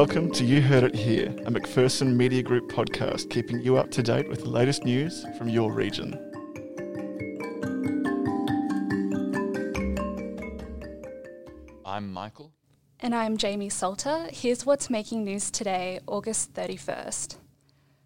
Welcome to You Heard It Here, a McPherson Media Group podcast keeping you up to date with the latest news from your region. I'm Michael. And I'm Jamie Salter. Here's what's making news today, August 31st.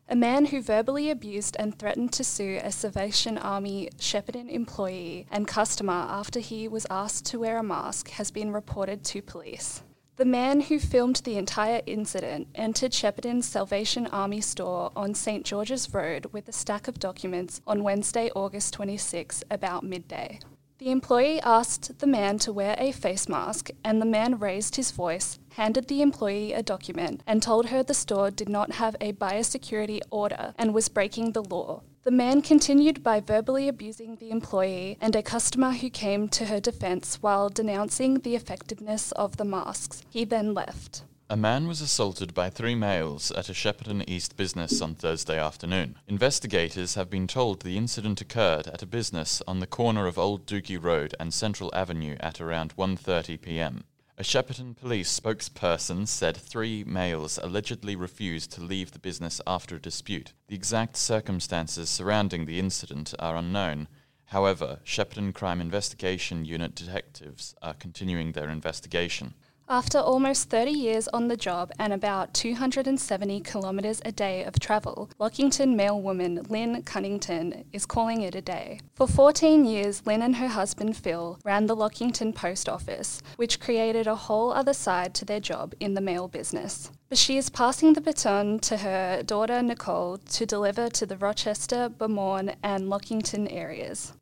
A man who verbally abused and threatened to sue a Salvation Army Shepparton employee and customer after he was asked to wear a mask has been reported to police. The man who filmed the entire incident entered Shepparton's Salvation Army store on St George's Road with a stack of documents on Wednesday, August 26, about midday. The employee asked the man to wear a face mask, and the man raised his voice, handed the employee a document, and told her the store did not have a biosecurity order and was breaking the law. The man continued by verbally abusing the employee and a customer who came to her defense while denouncing the effectiveness of the masks. He then left. A man was assaulted by three males at a Shepparton East business on Thursday afternoon. Investigators have been told the incident occurred at a business on the corner of Old Dookie Road and Central Avenue at around 1:30 p.m. A Shepparton police spokesperson said three males allegedly refused to leave the business after a dispute. The exact circumstances surrounding the incident are unknown. However, Shepparton Crime Investigation Unit detectives are continuing their investigation. After almost 30 years on the job and about 270 kilometres a day of travel, Lockington mail woman Lynn Cunnington is calling it a day. For 14 years, Lynn and her husband Phil ran the Lockington post office, which created a whole other side to their job in the mail business. But she is passing the baton to her daughter Nicole to deliver to the Rochester, Bamawm, and Lockington areas.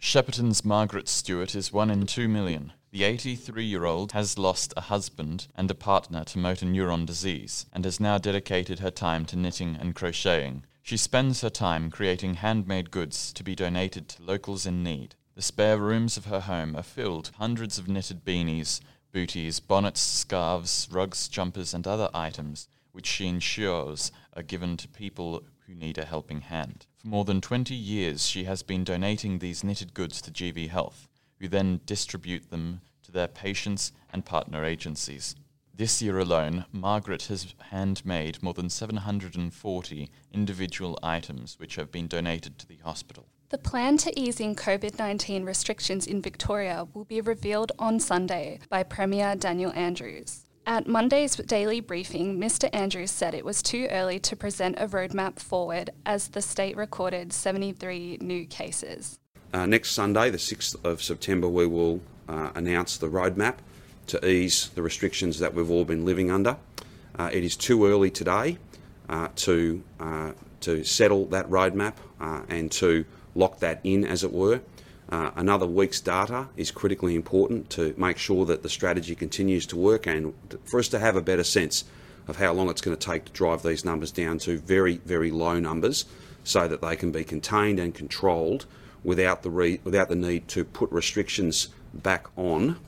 Shepparton's Margaret Stewart is one in two million. The 83 year old has lost a husband and a partner to motor neuron disease and has now dedicated her time to knitting and crocheting. She spends her time creating handmade goods to be donated to locals in need. The spare rooms of her home are filled with hundreds of knitted beanies, booties, bonnets, scarves, rugs, jumpers, and other items which she ensures are given to people who need a helping hand. For more than 20 years, she has been donating these knitted goods to GV Health, who then distribute them to their patients and partner agencies. This year alone, Margaret has handmade more than 740 individual items which have been donated to the hospital. The plan to easing COVID 19 restrictions in Victoria will be revealed on Sunday by Premier Daniel Andrews. At Monday's daily briefing, Mr. Andrews said it was too early to present a roadmap forward as the state recorded 73 new cases. Uh, next Sunday, the 6th of September, we will uh, announce the roadmap to ease the restrictions that we've all been living under. Uh, it is too early today uh, to, uh, to settle that roadmap uh, and to lock that in, as it were. Another week's data is critically important to make sure that the strategy continues to work and for us to have a better sense of how long it's going to take to drive these numbers down to very, very low numbers so that they can be contained and controlled without the, re- without the need to put restrictions back on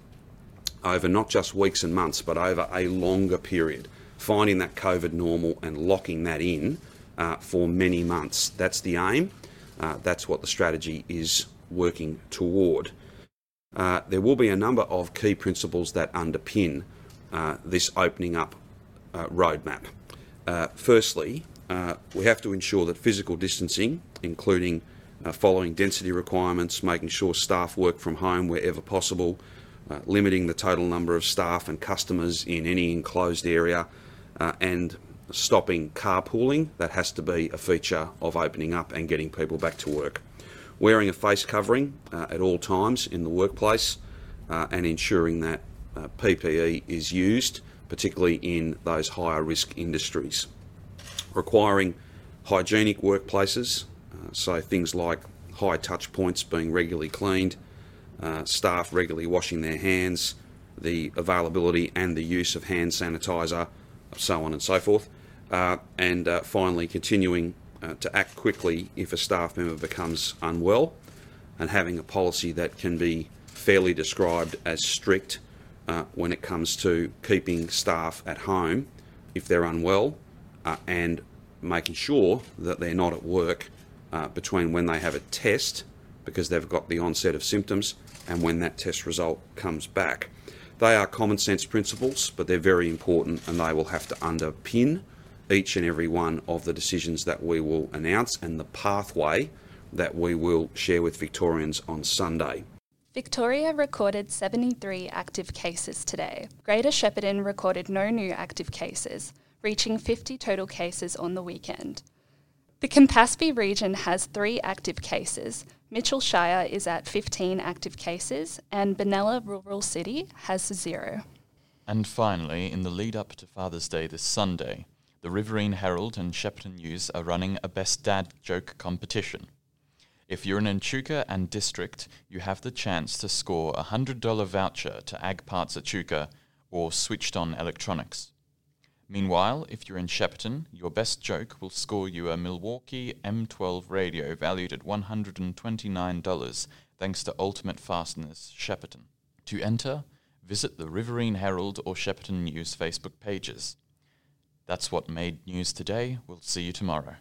over not just weeks and months but over a longer period. Finding that COVID normal and locking that in uh, for many months. That's the aim. Uh, that's what the strategy is working toward. Uh, there will be a number of key principles that underpin uh, this opening up uh, roadmap. Uh, firstly, we have to ensure that physical distancing, including uh, following density requirements, making sure staff work from home wherever possible, limiting the total number of staff and customers in any enclosed area, and stopping carpooling. That has to be a feature of opening up and getting people back to work wearing a face covering uh, at all times in the workplace uh, and ensuring that uh, PPE is used, particularly in those higher risk industries. Requiring hygienic workplaces, uh, so things like high touch points being regularly cleaned, uh, staff regularly washing their hands, the availability and the use of hand sanitizer, so on and so forth. Uh, and finally, continuing uh, to act quickly if a staff member becomes unwell and having a policy that can be fairly described as strict uh, when it comes to keeping staff at home if they're unwell uh, and making sure that they're not at work uh, between when they have a test because they've got the onset of symptoms and when that test result comes back. They are common sense principles, but they're very important and they will have to underpin each and every one of the decisions that we will announce and the pathway that we will share with Victorians on Sunday. Victoria recorded 73 active cases today. Greater Shepparton recorded no new active cases, reaching 50 total cases on the weekend. The Campaspe region has three active cases. Mitchell Shire is at 15 active cases, and Benalla Rural City has zero. And finally, in the lead up to Father's Day this Sunday, the Riverine Herald and Shepparton News are running a Best Dad Joke competition. If you're in Echuca and District, you have the chance to score a $100 voucher to Ag Parts Echuca or Switched On Electronics. Meanwhile, if you're in Shepparton, your best joke will score you a Milwaukee M12 radio valued at $129 thanks to Ultimate Fasteners Shepparton. To enter, visit the Riverine Herald or Shepparton News Facebook pages. That's what made news today. We'll see you tomorrow.